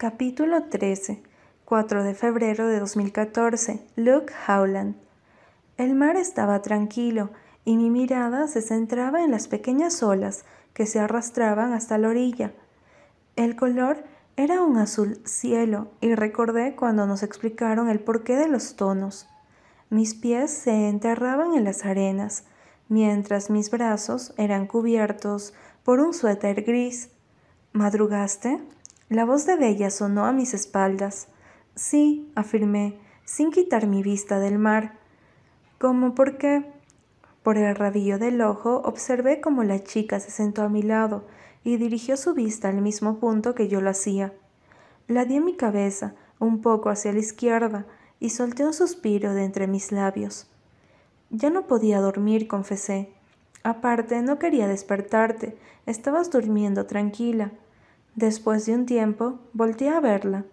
Capítulo 13. 4 de febrero de 2014. Luke Howland. El mar estaba tranquilo y mi mirada se centraba en las pequeñas olas que se arrastraban hasta la orilla. El color era un azul cielo y recordé cuando nos explicaron el porqué de los tonos. Mis pies se enterraban en las arenas, mientras mis brazos eran cubiertos por un suéter gris. ¿Madrugaste? La voz de Bella sonó a mis espaldas. Sí, afirmé, sin quitar mi vista del mar. ¿Cómo por qué? Por el rabillo del ojo observé cómo la chica se sentó a mi lado y dirigió su vista al mismo punto que yo lo hacía. La di mi cabeza, un poco hacia la izquierda, y solté un suspiro de entre mis labios. Ya no podía dormir, confesé. Aparte, no quería despertarte, estabas durmiendo tranquila. Después de un tiempo, volteé a verla.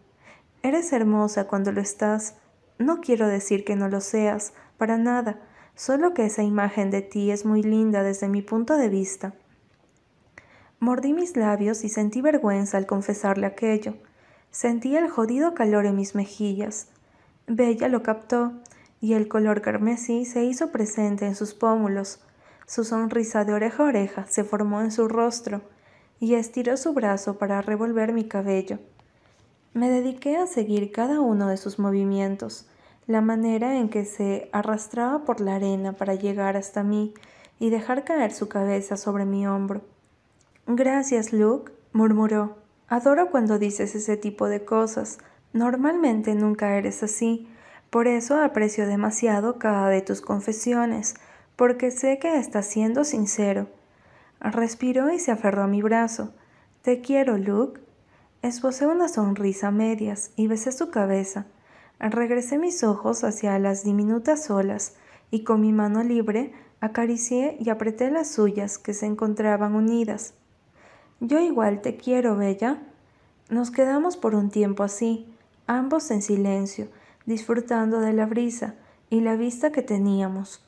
Eres hermosa cuando lo estás. No quiero decir que no lo seas, para nada, solo que esa imagen de ti es muy linda desde mi punto de vista. Mordí mis labios y sentí vergüenza al confesarle aquello. Sentí el jodido calor en mis mejillas. Bella lo captó, y el color carmesí se hizo presente en sus pómulos. Su sonrisa de oreja a oreja se formó en su rostro y estiró su brazo para revolver mi cabello. Me dediqué a seguir cada uno de sus movimientos, la manera en que se arrastraba por la arena para llegar hasta mí y dejar caer su cabeza sobre mi hombro. Gracias, Luke, murmuró. Adoro cuando dices ese tipo de cosas. Normalmente nunca eres así. Por eso aprecio demasiado cada de tus confesiones porque sé que estás siendo sincero. Respiró y se aferró a mi brazo. Te quiero, Luke. Esbocé una sonrisa a medias y besé su cabeza. Regresé mis ojos hacia las diminutas olas y con mi mano libre acaricié y apreté las suyas que se encontraban unidas. Yo igual te quiero, Bella. Nos quedamos por un tiempo así, ambos en silencio, disfrutando de la brisa y la vista que teníamos.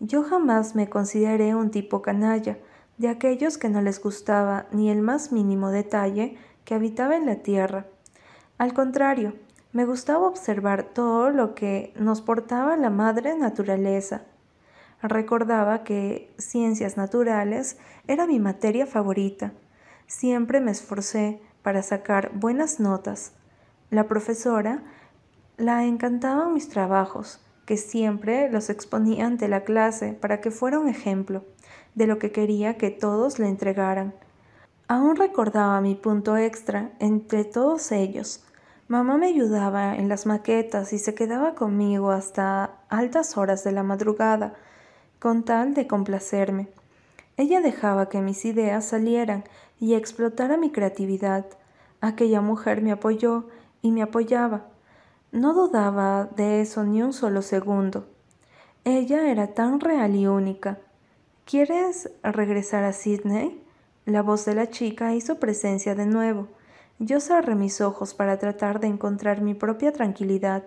Yo jamás me consideré un tipo canalla, de aquellos que no les gustaba ni el más mínimo detalle que habitaba en la tierra. Al contrario, me gustaba observar todo lo que nos portaba la madre naturaleza. Recordaba que ciencias naturales era mi materia favorita. Siempre me esforcé para sacar buenas notas. La profesora la encantaban mis trabajos que siempre los exponía ante la clase para que fuera un ejemplo de lo que quería que todos le entregaran. Aún recordaba mi punto extra entre todos ellos. Mamá me ayudaba en las maquetas y se quedaba conmigo hasta altas horas de la madrugada, con tal de complacerme. Ella dejaba que mis ideas salieran y explotara mi creatividad. Aquella mujer me apoyó y me apoyaba, no dudaba de eso ni un solo segundo. Ella era tan real y única. ¿Quieres regresar a Sydney? La voz de la chica hizo presencia de nuevo. Yo cerré mis ojos para tratar de encontrar mi propia tranquilidad.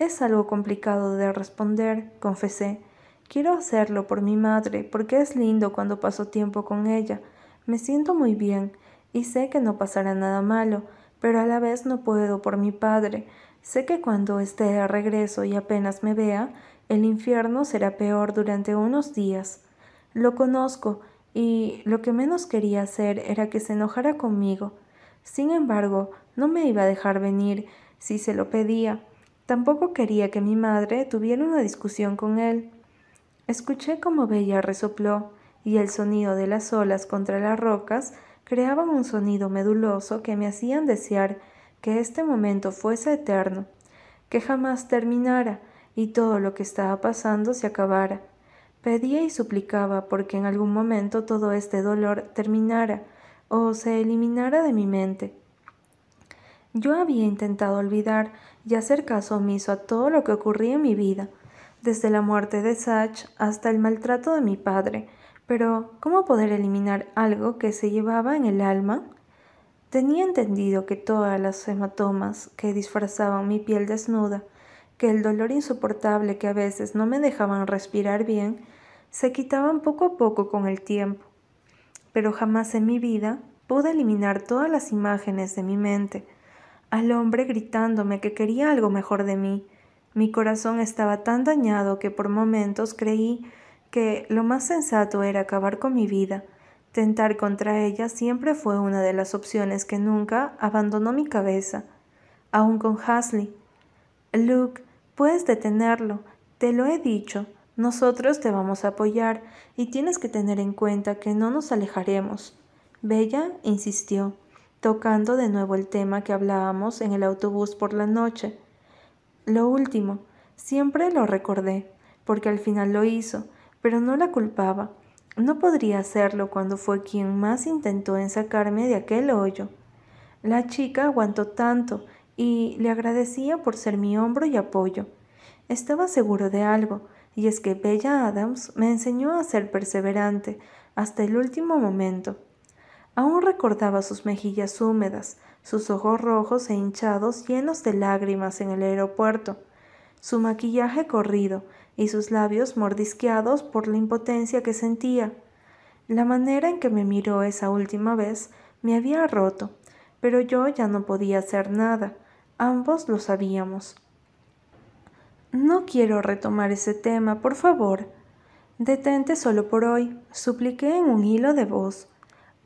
Es algo complicado de responder, confesé. Quiero hacerlo por mi madre, porque es lindo cuando paso tiempo con ella. Me siento muy bien, y sé que no pasará nada malo, pero a la vez no puedo por mi padre. Sé que cuando esté de regreso y apenas me vea, el infierno será peor durante unos días. Lo conozco y lo que menos quería hacer era que se enojara conmigo. Sin embargo, no me iba a dejar venir si se lo pedía. Tampoco quería que mi madre tuviera una discusión con él. Escuché cómo Bella resopló y el sonido de las olas contra las rocas creaban un sonido meduloso que me hacían desear que este momento fuese eterno, que jamás terminara y todo lo que estaba pasando se acabara. Pedía y suplicaba porque en algún momento todo este dolor terminara o se eliminara de mi mente. Yo había intentado olvidar y hacer caso omiso a todo lo que ocurría en mi vida, desde la muerte de Sach hasta el maltrato de mi padre, pero ¿cómo poder eliminar algo que se llevaba en el alma? Tenía entendido que todas las hematomas que disfrazaban mi piel desnuda, que el dolor insoportable que a veces no me dejaban respirar bien, se quitaban poco a poco con el tiempo. Pero jamás en mi vida pude eliminar todas las imágenes de mi mente. al hombre gritándome que quería algo mejor de mí. Mi corazón estaba tan dañado que por momentos creí que lo más sensato era acabar con mi vida. Tentar contra ella siempre fue una de las opciones que nunca abandonó mi cabeza, aun con Hasley. Luke, puedes detenerlo, te lo he dicho, nosotros te vamos a apoyar y tienes que tener en cuenta que no nos alejaremos. Bella insistió, tocando de nuevo el tema que hablábamos en el autobús por la noche. Lo último, siempre lo recordé, porque al final lo hizo, pero no la culpaba. No podría hacerlo cuando fue quien más intentó en sacarme de aquel hoyo. La chica aguantó tanto y le agradecía por ser mi hombro y apoyo. Estaba seguro de algo, y es que Bella Adams me enseñó a ser perseverante hasta el último momento. Aún recordaba sus mejillas húmedas, sus ojos rojos e hinchados llenos de lágrimas en el aeropuerto, su maquillaje corrido y sus labios mordisqueados por la impotencia que sentía. La manera en que me miró esa última vez me había roto, pero yo ya no podía hacer nada. Ambos lo sabíamos. No quiero retomar ese tema, por favor. Detente solo por hoy, supliqué en un hilo de voz.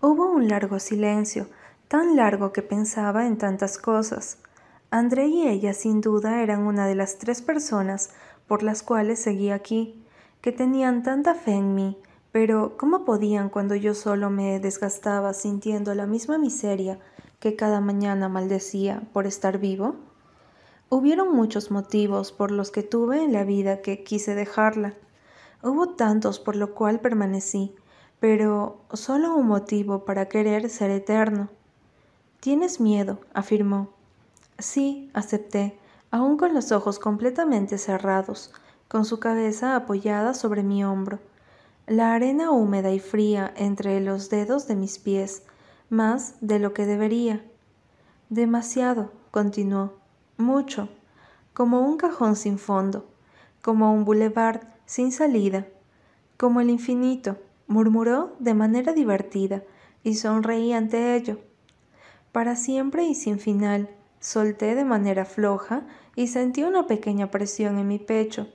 Hubo un largo silencio, tan largo que pensaba en tantas cosas. André y ella sin duda eran una de las tres personas por las cuales seguí aquí, que tenían tanta fe en mí, pero ¿cómo podían cuando yo solo me desgastaba sintiendo la misma miseria que cada mañana maldecía por estar vivo? Hubieron muchos motivos por los que tuve en la vida que quise dejarla. Hubo tantos por lo cual permanecí, pero solo un motivo para querer ser eterno. Tienes miedo, afirmó. Sí, acepté, aún con los ojos completamente cerrados, con su cabeza apoyada sobre mi hombro, la arena húmeda y fría entre los dedos de mis pies, más de lo que debería. Demasiado, continuó mucho, como un cajón sin fondo, como un boulevard sin salida, como el infinito, murmuró de manera divertida y sonreí ante ello. Para siempre y sin final, solté de manera floja y sentí una pequeña presión en mi pecho.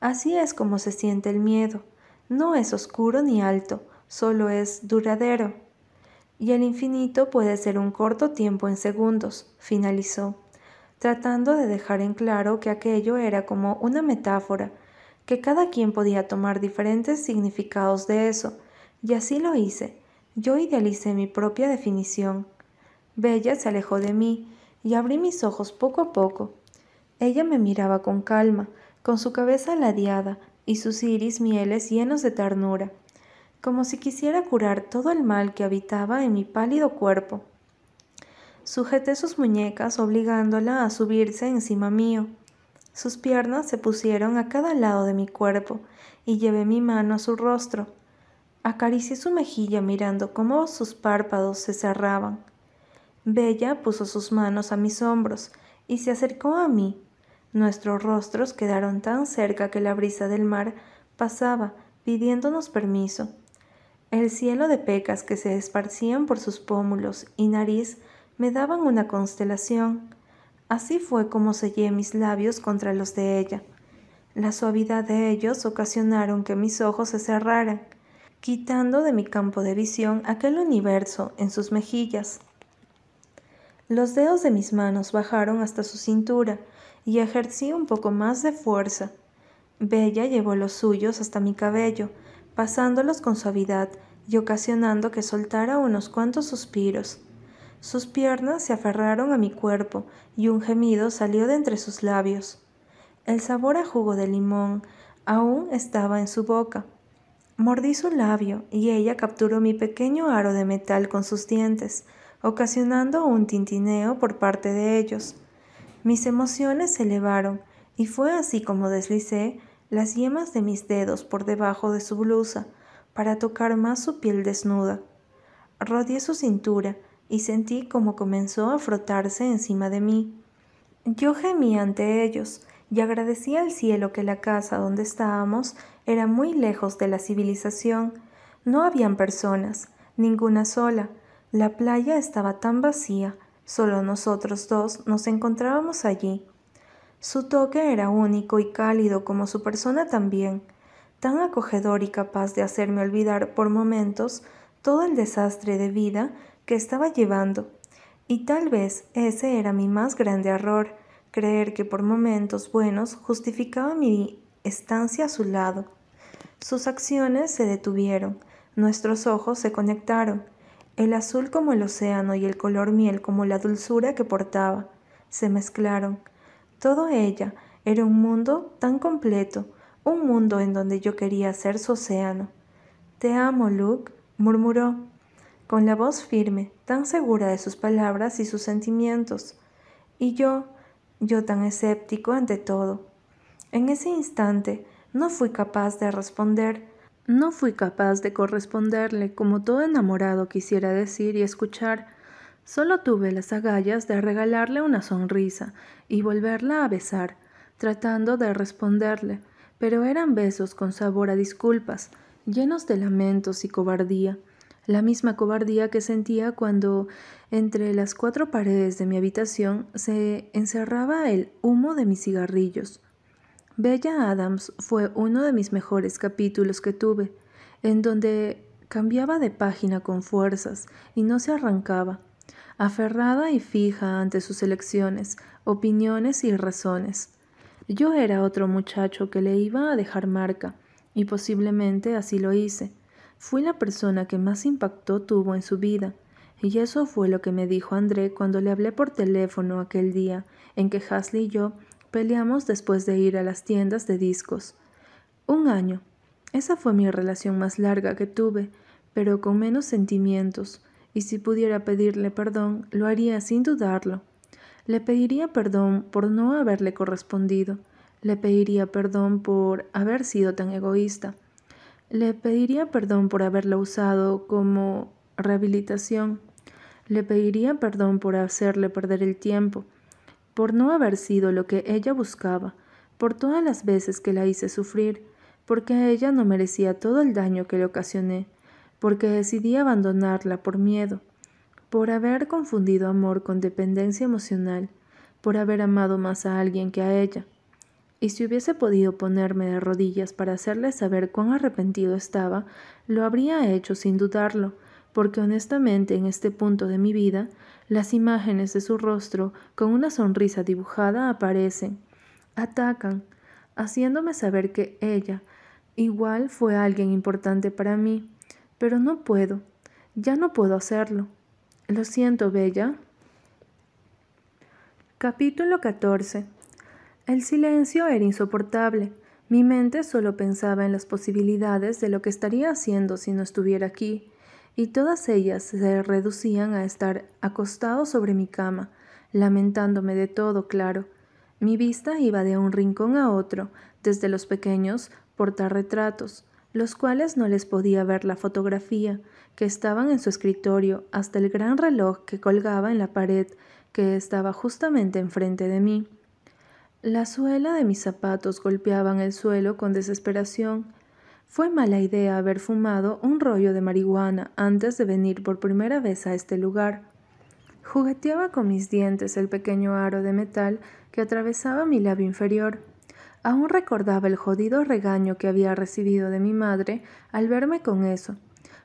Así es como se siente el miedo. No es oscuro ni alto, solo es duradero. Y el infinito puede ser un corto tiempo en segundos, finalizó tratando de dejar en claro que aquello era como una metáfora, que cada quien podía tomar diferentes significados de eso, y así lo hice. Yo idealicé mi propia definición. Bella se alejó de mí y abrí mis ojos poco a poco. Ella me miraba con calma, con su cabeza ladeada y sus iris mieles llenos de ternura, como si quisiera curar todo el mal que habitaba en mi pálido cuerpo. Sujeté sus muñecas obligándola a subirse encima mío. Sus piernas se pusieron a cada lado de mi cuerpo y llevé mi mano a su rostro. Acaricié su mejilla mirando cómo sus párpados se cerraban. Bella puso sus manos a mis hombros y se acercó a mí. Nuestros rostros quedaron tan cerca que la brisa del mar pasaba pidiéndonos permiso. El cielo de pecas que se esparcían por sus pómulos y nariz me daban una constelación. Así fue como sellé mis labios contra los de ella. La suavidad de ellos ocasionaron que mis ojos se cerraran, quitando de mi campo de visión aquel universo en sus mejillas. Los dedos de mis manos bajaron hasta su cintura y ejercí un poco más de fuerza. Bella llevó los suyos hasta mi cabello, pasándolos con suavidad y ocasionando que soltara unos cuantos suspiros. Sus piernas se aferraron a mi cuerpo y un gemido salió de entre sus labios. El sabor a jugo de limón aún estaba en su boca. Mordí su labio y ella capturó mi pequeño aro de metal con sus dientes, ocasionando un tintineo por parte de ellos. Mis emociones se elevaron y fue así como deslicé las yemas de mis dedos por debajo de su blusa para tocar más su piel desnuda. Rodeé su cintura y sentí como comenzó a frotarse encima de mí. Yo gemí ante ellos y agradecí al cielo que la casa donde estábamos era muy lejos de la civilización. No habían personas, ninguna sola. La playa estaba tan vacía, Solo nosotros dos nos encontrábamos allí. Su toque era único y cálido como su persona también, tan acogedor y capaz de hacerme olvidar por momentos todo el desastre de vida que estaba llevando. Y tal vez ese era mi más grande error, creer que por momentos buenos justificaba mi estancia a su lado. Sus acciones se detuvieron, nuestros ojos se conectaron, el azul como el océano y el color miel como la dulzura que portaba, se mezclaron. Todo ella era un mundo tan completo, un mundo en donde yo quería ser su océano. Te amo, Luke, murmuró, con la voz firme, tan segura de sus palabras y sus sentimientos. Y yo, yo tan escéptico ante todo. En ese instante no fui capaz de responder, no fui capaz de corresponderle como todo enamorado quisiera decir y escuchar. Solo tuve las agallas de regalarle una sonrisa y volverla a besar, tratando de responderle, pero eran besos con sabor a disculpas, llenos de lamentos y cobardía, la misma cobardía que sentía cuando entre las cuatro paredes de mi habitación se encerraba el humo de mis cigarrillos. Bella Adams fue uno de mis mejores capítulos que tuve, en donde cambiaba de página con fuerzas y no se arrancaba, aferrada y fija ante sus elecciones, opiniones y razones. Yo era otro muchacho que le iba a dejar marca, y posiblemente así lo hice. Fui la persona que más impacto tuvo en su vida, y eso fue lo que me dijo André cuando le hablé por teléfono aquel día en que Hasley y yo Peleamos después de ir a las tiendas de discos. Un año. Esa fue mi relación más larga que tuve, pero con menos sentimientos, y si pudiera pedirle perdón, lo haría sin dudarlo. Le pediría perdón por no haberle correspondido. Le pediría perdón por haber sido tan egoísta. Le pediría perdón por haberlo usado como rehabilitación. Le pediría perdón por hacerle perder el tiempo por no haber sido lo que ella buscaba, por todas las veces que la hice sufrir, porque ella no merecía todo el daño que le ocasioné, porque decidí abandonarla por miedo, por haber confundido amor con dependencia emocional, por haber amado más a alguien que a ella. Y si hubiese podido ponerme de rodillas para hacerle saber cuán arrepentido estaba, lo habría hecho sin dudarlo, porque honestamente en este punto de mi vida las imágenes de su rostro con una sonrisa dibujada aparecen, atacan, haciéndome saber que ella igual fue alguien importante para mí, pero no puedo, ya no puedo hacerlo. Lo siento, Bella. Capítulo 14. El silencio era insoportable. Mi mente solo pensaba en las posibilidades de lo que estaría haciendo si no estuviera aquí y todas ellas se reducían a estar acostado sobre mi cama, lamentándome de todo, claro. Mi vista iba de un rincón a otro, desde los pequeños portarretratos, los cuales no les podía ver la fotografía, que estaban en su escritorio, hasta el gran reloj que colgaba en la pared, que estaba justamente enfrente de mí. La suela de mis zapatos golpeaban el suelo con desesperación, fue mala idea haber fumado un rollo de marihuana antes de venir por primera vez a este lugar. Jugueteaba con mis dientes el pequeño aro de metal que atravesaba mi labio inferior. Aún recordaba el jodido regaño que había recibido de mi madre al verme con eso.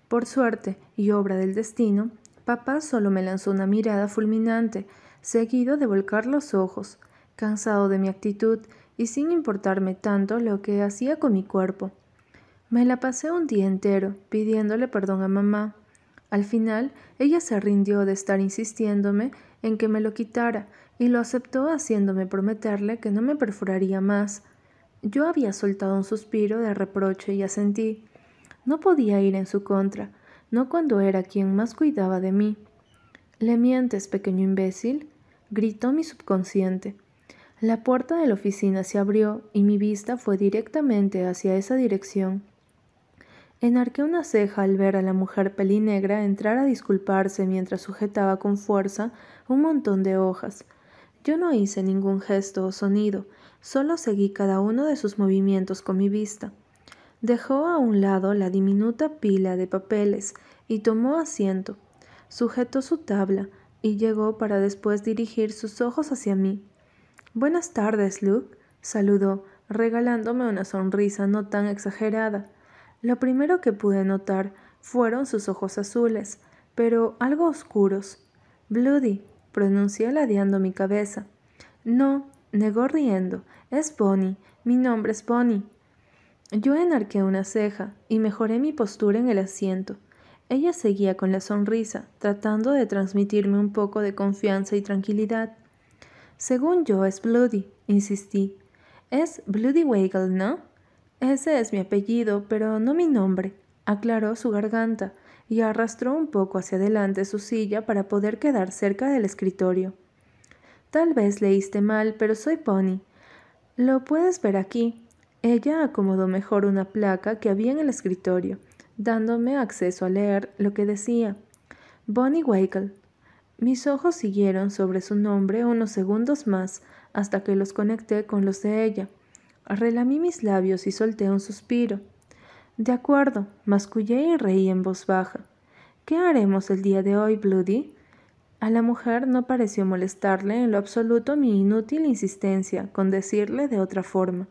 Por suerte y obra del destino, papá solo me lanzó una mirada fulminante, seguido de volcar los ojos, cansado de mi actitud y sin importarme tanto lo que hacía con mi cuerpo. Me la pasé un día entero pidiéndole perdón a mamá. Al final, ella se rindió de estar insistiéndome en que me lo quitara y lo aceptó haciéndome prometerle que no me perforaría más. Yo había soltado un suspiro de reproche y asentí. No podía ir en su contra, no cuando era quien más cuidaba de mí. ¿Le mientes, pequeño imbécil? gritó mi subconsciente. La puerta de la oficina se abrió y mi vista fue directamente hacia esa dirección. Enarqué una ceja al ver a la mujer pelinegra entrar a disculparse mientras sujetaba con fuerza un montón de hojas. Yo no hice ningún gesto o sonido, solo seguí cada uno de sus movimientos con mi vista. Dejó a un lado la diminuta pila de papeles y tomó asiento. Sujetó su tabla y llegó para después dirigir sus ojos hacia mí. Buenas tardes, Luke, saludó, regalándome una sonrisa no tan exagerada. Lo primero que pude notar fueron sus ojos azules, pero algo oscuros. Bloody, pronuncié ladeando mi cabeza. No, negó riendo. Es Bonnie. Mi nombre es Bonnie. Yo enarqué una ceja y mejoré mi postura en el asiento. Ella seguía con la sonrisa, tratando de transmitirme un poco de confianza y tranquilidad. Según yo es Bloody, insistí. Es Bloody Waggle, ¿no? Ese es mi apellido, pero no mi nombre, aclaró su garganta y arrastró un poco hacia adelante su silla para poder quedar cerca del escritorio. Tal vez leíste mal, pero soy Pony. Lo puedes ver aquí. Ella acomodó mejor una placa que había en el escritorio, dándome acceso a leer lo que decía. Bonnie Wakel. Mis ojos siguieron sobre su nombre unos segundos más hasta que los conecté con los de ella. Relamí mis labios y solté un suspiro. De acuerdo, mascullé y reí en voz baja. ¿Qué haremos el día de hoy, Bloody? A la mujer no pareció molestarle en lo absoluto mi inútil insistencia con decirle de otra forma.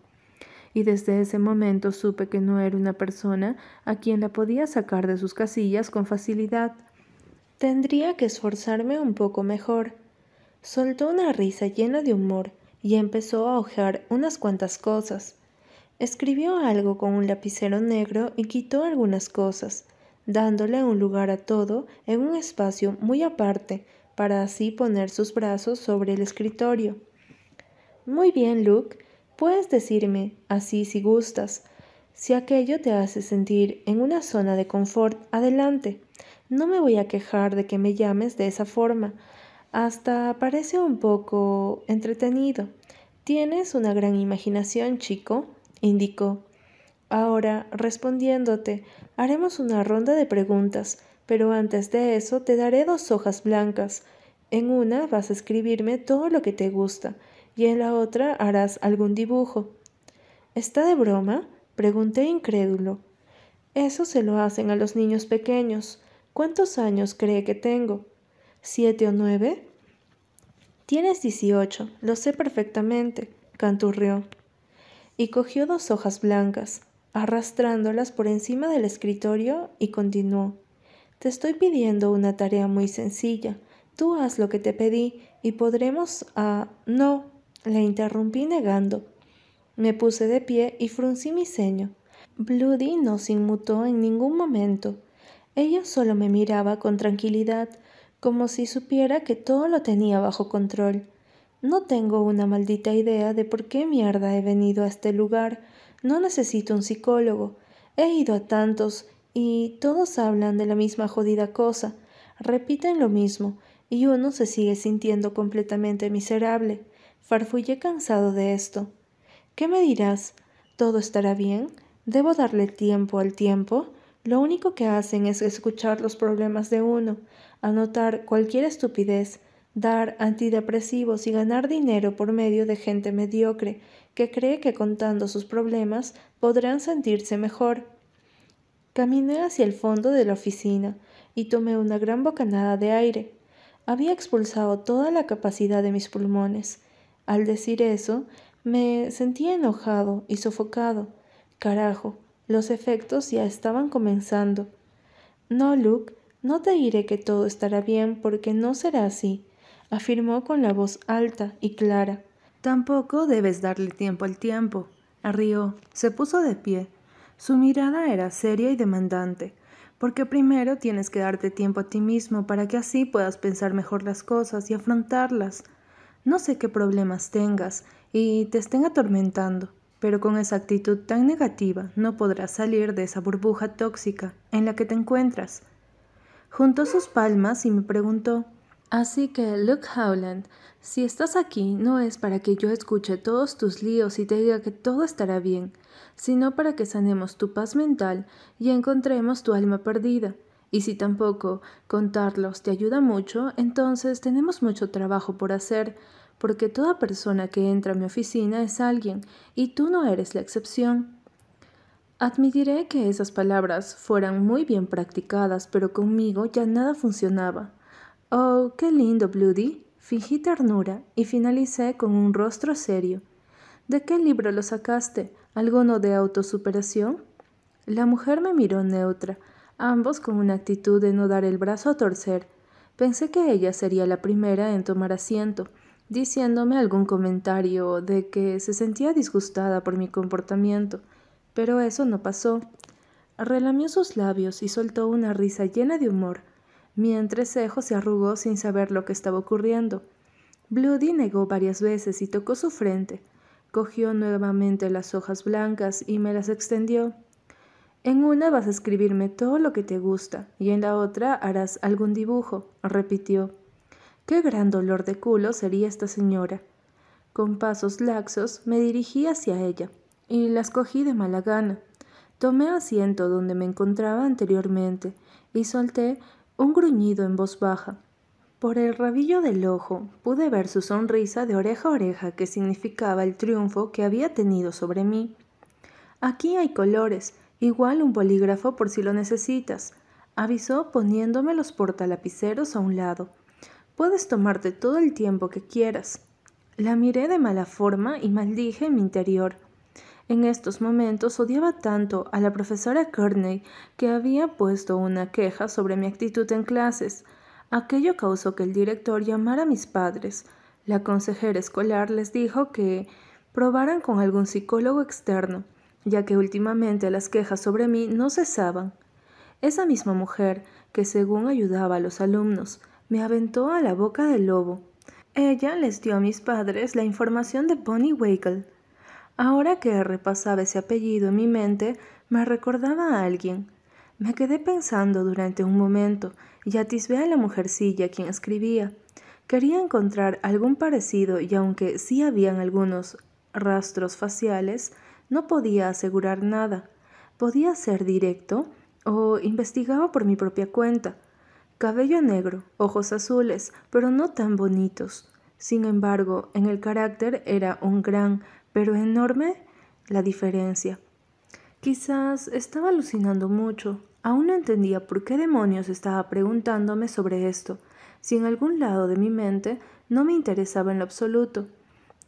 Y desde ese momento supe que no era una persona a quien la podía sacar de sus casillas con facilidad. Tendría que esforzarme un poco mejor. Soltó una risa llena de humor y empezó a hojear unas cuantas cosas. Escribió algo con un lapicero negro y quitó algunas cosas, dándole un lugar a todo en un espacio muy aparte, para así poner sus brazos sobre el escritorio. Muy bien, Luke, puedes decirme así si gustas. Si aquello te hace sentir en una zona de confort, adelante. No me voy a quejar de que me llames de esa forma. Hasta parece un poco entretenido. Tienes una gran imaginación, chico indicó. Ahora, respondiéndote, haremos una ronda de preguntas, pero antes de eso te daré dos hojas blancas. En una vas a escribirme todo lo que te gusta y en la otra harás algún dibujo. ¿Está de broma? pregunté incrédulo. Eso se lo hacen a los niños pequeños. ¿Cuántos años cree que tengo? ¿Siete o nueve? Tienes dieciocho, lo sé perfectamente, canturrió y cogió dos hojas blancas, arrastrándolas por encima del escritorio y continuó. Te estoy pidiendo una tarea muy sencilla. Tú haz lo que te pedí y podremos... Ah, no, le interrumpí negando. Me puse de pie y fruncí mi ceño. Bloody no se inmutó en ningún momento. Ella solo me miraba con tranquilidad, como si supiera que todo lo tenía bajo control. No tengo una maldita idea de por qué mierda he venido a este lugar. No necesito un psicólogo. He ido a tantos y todos hablan de la misma jodida cosa. Repiten lo mismo y uno se sigue sintiendo completamente miserable. Farfullé cansado de esto. ¿Qué me dirás? ¿Todo estará bien? ¿Debo darle tiempo al tiempo? Lo único que hacen es escuchar los problemas de uno, anotar cualquier estupidez, dar antidepresivos y ganar dinero por medio de gente mediocre que cree que contando sus problemas podrán sentirse mejor. Caminé hacia el fondo de la oficina y tomé una gran bocanada de aire. Había expulsado toda la capacidad de mis pulmones. Al decir eso, me sentía enojado y sofocado. Carajo, los efectos ya estaban comenzando. No, Luke, no te diré que todo estará bien porque no será así afirmó con la voz alta y clara. Tampoco debes darle tiempo al tiempo. Rió, se puso de pie. Su mirada era seria y demandante, porque primero tienes que darte tiempo a ti mismo para que así puedas pensar mejor las cosas y afrontarlas. No sé qué problemas tengas y te estén atormentando, pero con esa actitud tan negativa no podrás salir de esa burbuja tóxica en la que te encuentras. Juntó sus palmas y me preguntó Así que, Luke Howland, si estás aquí no es para que yo escuche todos tus líos y te diga que todo estará bien, sino para que sanemos tu paz mental y encontremos tu alma perdida. Y si tampoco contarlos te ayuda mucho, entonces tenemos mucho trabajo por hacer, porque toda persona que entra a mi oficina es alguien, y tú no eres la excepción. Admitiré que esas palabras fueran muy bien practicadas, pero conmigo ya nada funcionaba. Oh, qué lindo, Bloody. Fingí ternura y finalicé con un rostro serio. ¿De qué libro lo sacaste? ¿Alguno de autosuperación? La mujer me miró neutra, ambos con una actitud de no dar el brazo a torcer. Pensé que ella sería la primera en tomar asiento, diciéndome algún comentario de que se sentía disgustada por mi comportamiento, pero eso no pasó. Relamió sus labios y soltó una risa llena de humor. Mi entrecejo se arrugó sin saber lo que estaba ocurriendo. Bloody negó varias veces y tocó su frente. Cogió nuevamente las hojas blancas y me las extendió. En una vas a escribirme todo lo que te gusta y en la otra harás algún dibujo, repitió. Qué gran dolor de culo sería esta señora. Con pasos laxos me dirigí hacia ella y las cogí de mala gana. Tomé asiento donde me encontraba anteriormente y solté un gruñido en voz baja. Por el rabillo del ojo pude ver su sonrisa de oreja a oreja que significaba el triunfo que había tenido sobre mí. Aquí hay colores, igual un bolígrafo por si lo necesitas, avisó poniéndome los portalapiceros a un lado. Puedes tomarte todo el tiempo que quieras. La miré de mala forma y maldije en mi interior. En estos momentos odiaba tanto a la profesora Kearney que había puesto una queja sobre mi actitud en clases. Aquello causó que el director llamara a mis padres. La consejera escolar les dijo que probaran con algún psicólogo externo, ya que últimamente las quejas sobre mí no cesaban. Esa misma mujer, que según ayudaba a los alumnos, me aventó a la boca del lobo. Ella les dio a mis padres la información de Bonnie Wagle, Ahora que repasaba ese apellido en mi mente, me recordaba a alguien. Me quedé pensando durante un momento y atisbé a la mujercilla quien escribía. Quería encontrar algún parecido y aunque sí habían algunos rastros faciales, no podía asegurar nada. Podía ser directo o investigaba por mi propia cuenta. Cabello negro, ojos azules, pero no tan bonitos. Sin embargo, en el carácter era un gran, pero enorme la diferencia. Quizás estaba alucinando mucho. Aún no entendía por qué demonios estaba preguntándome sobre esto, si en algún lado de mi mente no me interesaba en lo absoluto.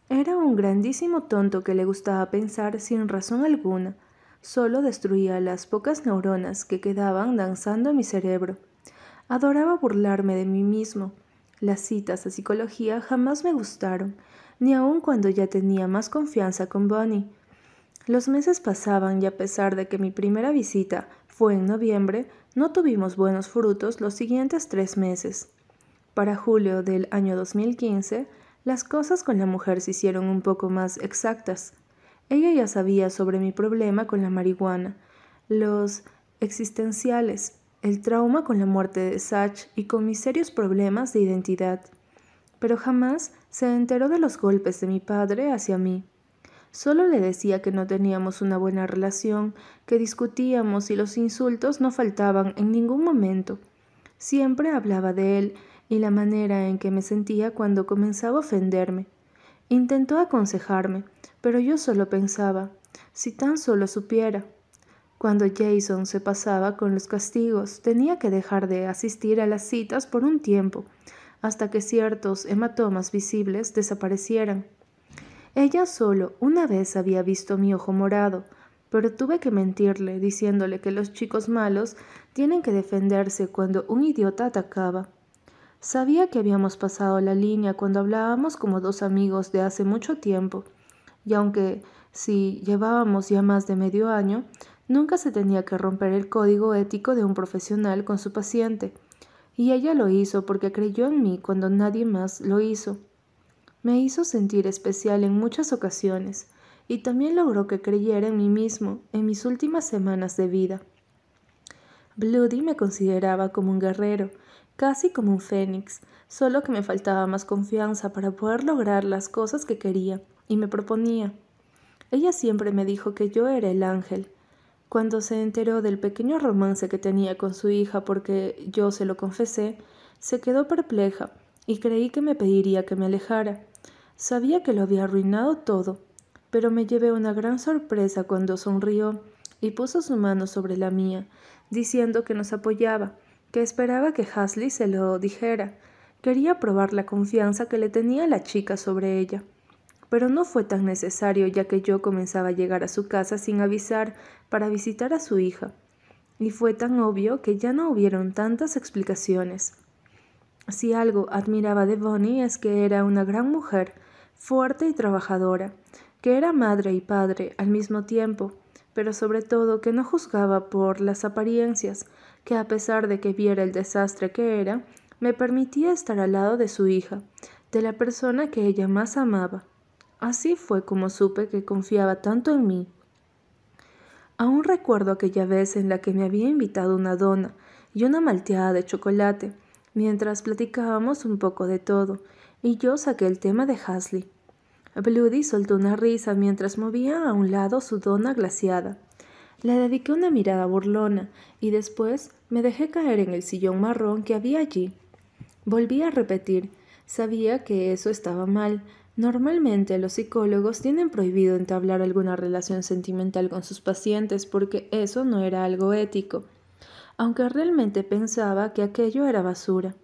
Era un grandísimo tonto que le gustaba pensar sin razón alguna. Solo destruía las pocas neuronas que quedaban danzando en mi cerebro. Adoraba burlarme de mí mismo. Las citas a psicología jamás me gustaron, ni aun cuando ya tenía más confianza con Bonnie. Los meses pasaban y a pesar de que mi primera visita fue en noviembre, no tuvimos buenos frutos los siguientes tres meses. Para julio del año 2015, las cosas con la mujer se hicieron un poco más exactas. Ella ya sabía sobre mi problema con la marihuana, los existenciales, el trauma con la muerte de Sach y con mis serios problemas de identidad pero jamás se enteró de los golpes de mi padre hacia mí. Solo le decía que no teníamos una buena relación, que discutíamos y los insultos no faltaban en ningún momento. Siempre hablaba de él y la manera en que me sentía cuando comenzaba a ofenderme. Intentó aconsejarme, pero yo solo pensaba, si tan solo supiera. Cuando Jason se pasaba con los castigos, tenía que dejar de asistir a las citas por un tiempo, hasta que ciertos hematomas visibles desaparecieran. Ella solo una vez había visto mi ojo morado, pero tuve que mentirle diciéndole que los chicos malos tienen que defenderse cuando un idiota atacaba. Sabía que habíamos pasado la línea cuando hablábamos como dos amigos de hace mucho tiempo, y aunque si llevábamos ya más de medio año, nunca se tenía que romper el código ético de un profesional con su paciente y ella lo hizo porque creyó en mí cuando nadie más lo hizo. Me hizo sentir especial en muchas ocasiones y también logró que creyera en mí mismo en mis últimas semanas de vida. Bloody me consideraba como un guerrero, casi como un fénix, solo que me faltaba más confianza para poder lograr las cosas que quería y me proponía. Ella siempre me dijo que yo era el ángel, cuando se enteró del pequeño romance que tenía con su hija porque yo se lo confesé, se quedó perpleja y creí que me pediría que me alejara. Sabía que lo había arruinado todo, pero me llevé una gran sorpresa cuando sonrió y puso su mano sobre la mía, diciendo que nos apoyaba, que esperaba que Hasley se lo dijera. Quería probar la confianza que le tenía la chica sobre ella. Pero no fue tan necesario ya que yo comenzaba a llegar a su casa sin avisar para visitar a su hija. Y fue tan obvio que ya no hubieron tantas explicaciones. Si algo admiraba de Bonnie es que era una gran mujer, fuerte y trabajadora, que era madre y padre al mismo tiempo, pero sobre todo que no juzgaba por las apariencias, que a pesar de que viera el desastre que era, me permitía estar al lado de su hija, de la persona que ella más amaba. Así fue como supe que confiaba tanto en mí. Aún recuerdo aquella vez en la que me había invitado una dona y una malteada de chocolate, mientras platicábamos un poco de todo, y yo saqué el tema de Hasley. Bloody soltó una risa mientras movía a un lado su dona glaciada. Le dediqué una mirada burlona y después me dejé caer en el sillón marrón que había allí. Volví a repetir, sabía que eso estaba mal. Normalmente los psicólogos tienen prohibido entablar alguna relación sentimental con sus pacientes porque eso no era algo ético aunque realmente pensaba que aquello era basura.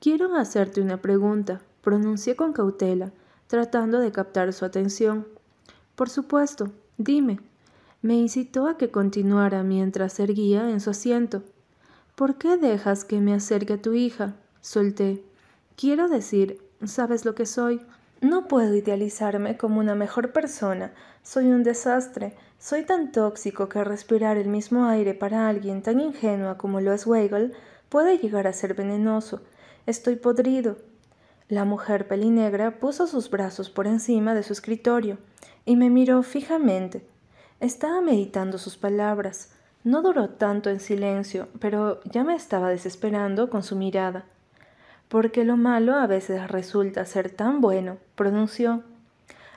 Quiero hacerte una pregunta, pronuncié con cautela, tratando de captar su atención. Por supuesto, dime. Me incitó a que continuara mientras erguía en su asiento. ¿Por qué dejas que me acerque a tu hija? Solté. Quiero decir, ¿sabes lo que soy? No puedo idealizarme como una mejor persona. Soy un desastre. Soy tan tóxico que respirar el mismo aire para alguien tan ingenua como lo es Weigel puede llegar a ser venenoso. Estoy podrido. La mujer pelinegra puso sus brazos por encima de su escritorio y me miró fijamente. Estaba meditando sus palabras. No duró tanto en silencio, pero ya me estaba desesperando con su mirada porque lo malo a veces resulta ser tan bueno, pronunció.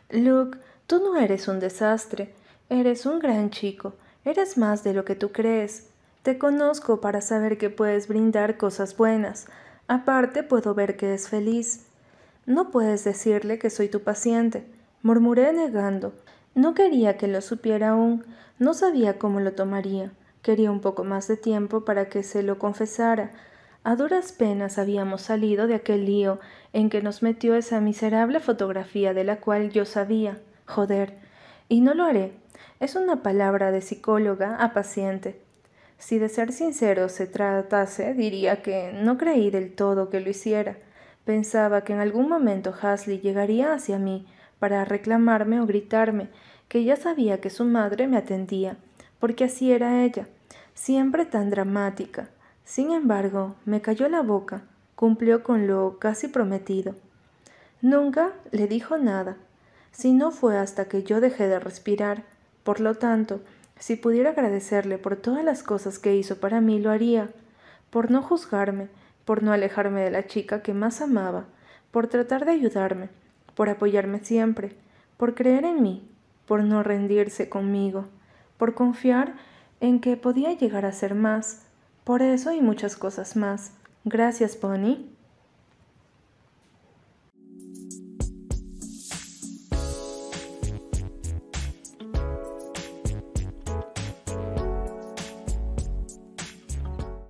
Luke, tú no eres un desastre, eres un gran chico, eres más de lo que tú crees. Te conozco para saber que puedes brindar cosas buenas. Aparte puedo ver que es feliz. No puedes decirle que soy tu paciente, murmuré negando. No quería que lo supiera aún, no sabía cómo lo tomaría. Quería un poco más de tiempo para que se lo confesara, a duras penas habíamos salido de aquel lío en que nos metió esa miserable fotografía de la cual yo sabía, joder, y no lo haré. Es una palabra de psicóloga a paciente. Si de ser sincero se tratase, diría que no creí del todo que lo hiciera. Pensaba que en algún momento Hasley llegaría hacia mí para reclamarme o gritarme, que ya sabía que su madre me atendía, porque así era ella, siempre tan dramática, sin embargo, me cayó la boca, cumplió con lo casi prometido. Nunca le dijo nada, si no fue hasta que yo dejé de respirar. Por lo tanto, si pudiera agradecerle por todas las cosas que hizo para mí, lo haría, por no juzgarme, por no alejarme de la chica que más amaba, por tratar de ayudarme, por apoyarme siempre, por creer en mí, por no rendirse conmigo, por confiar en que podía llegar a ser más, por eso y muchas cosas más. Gracias, Pony.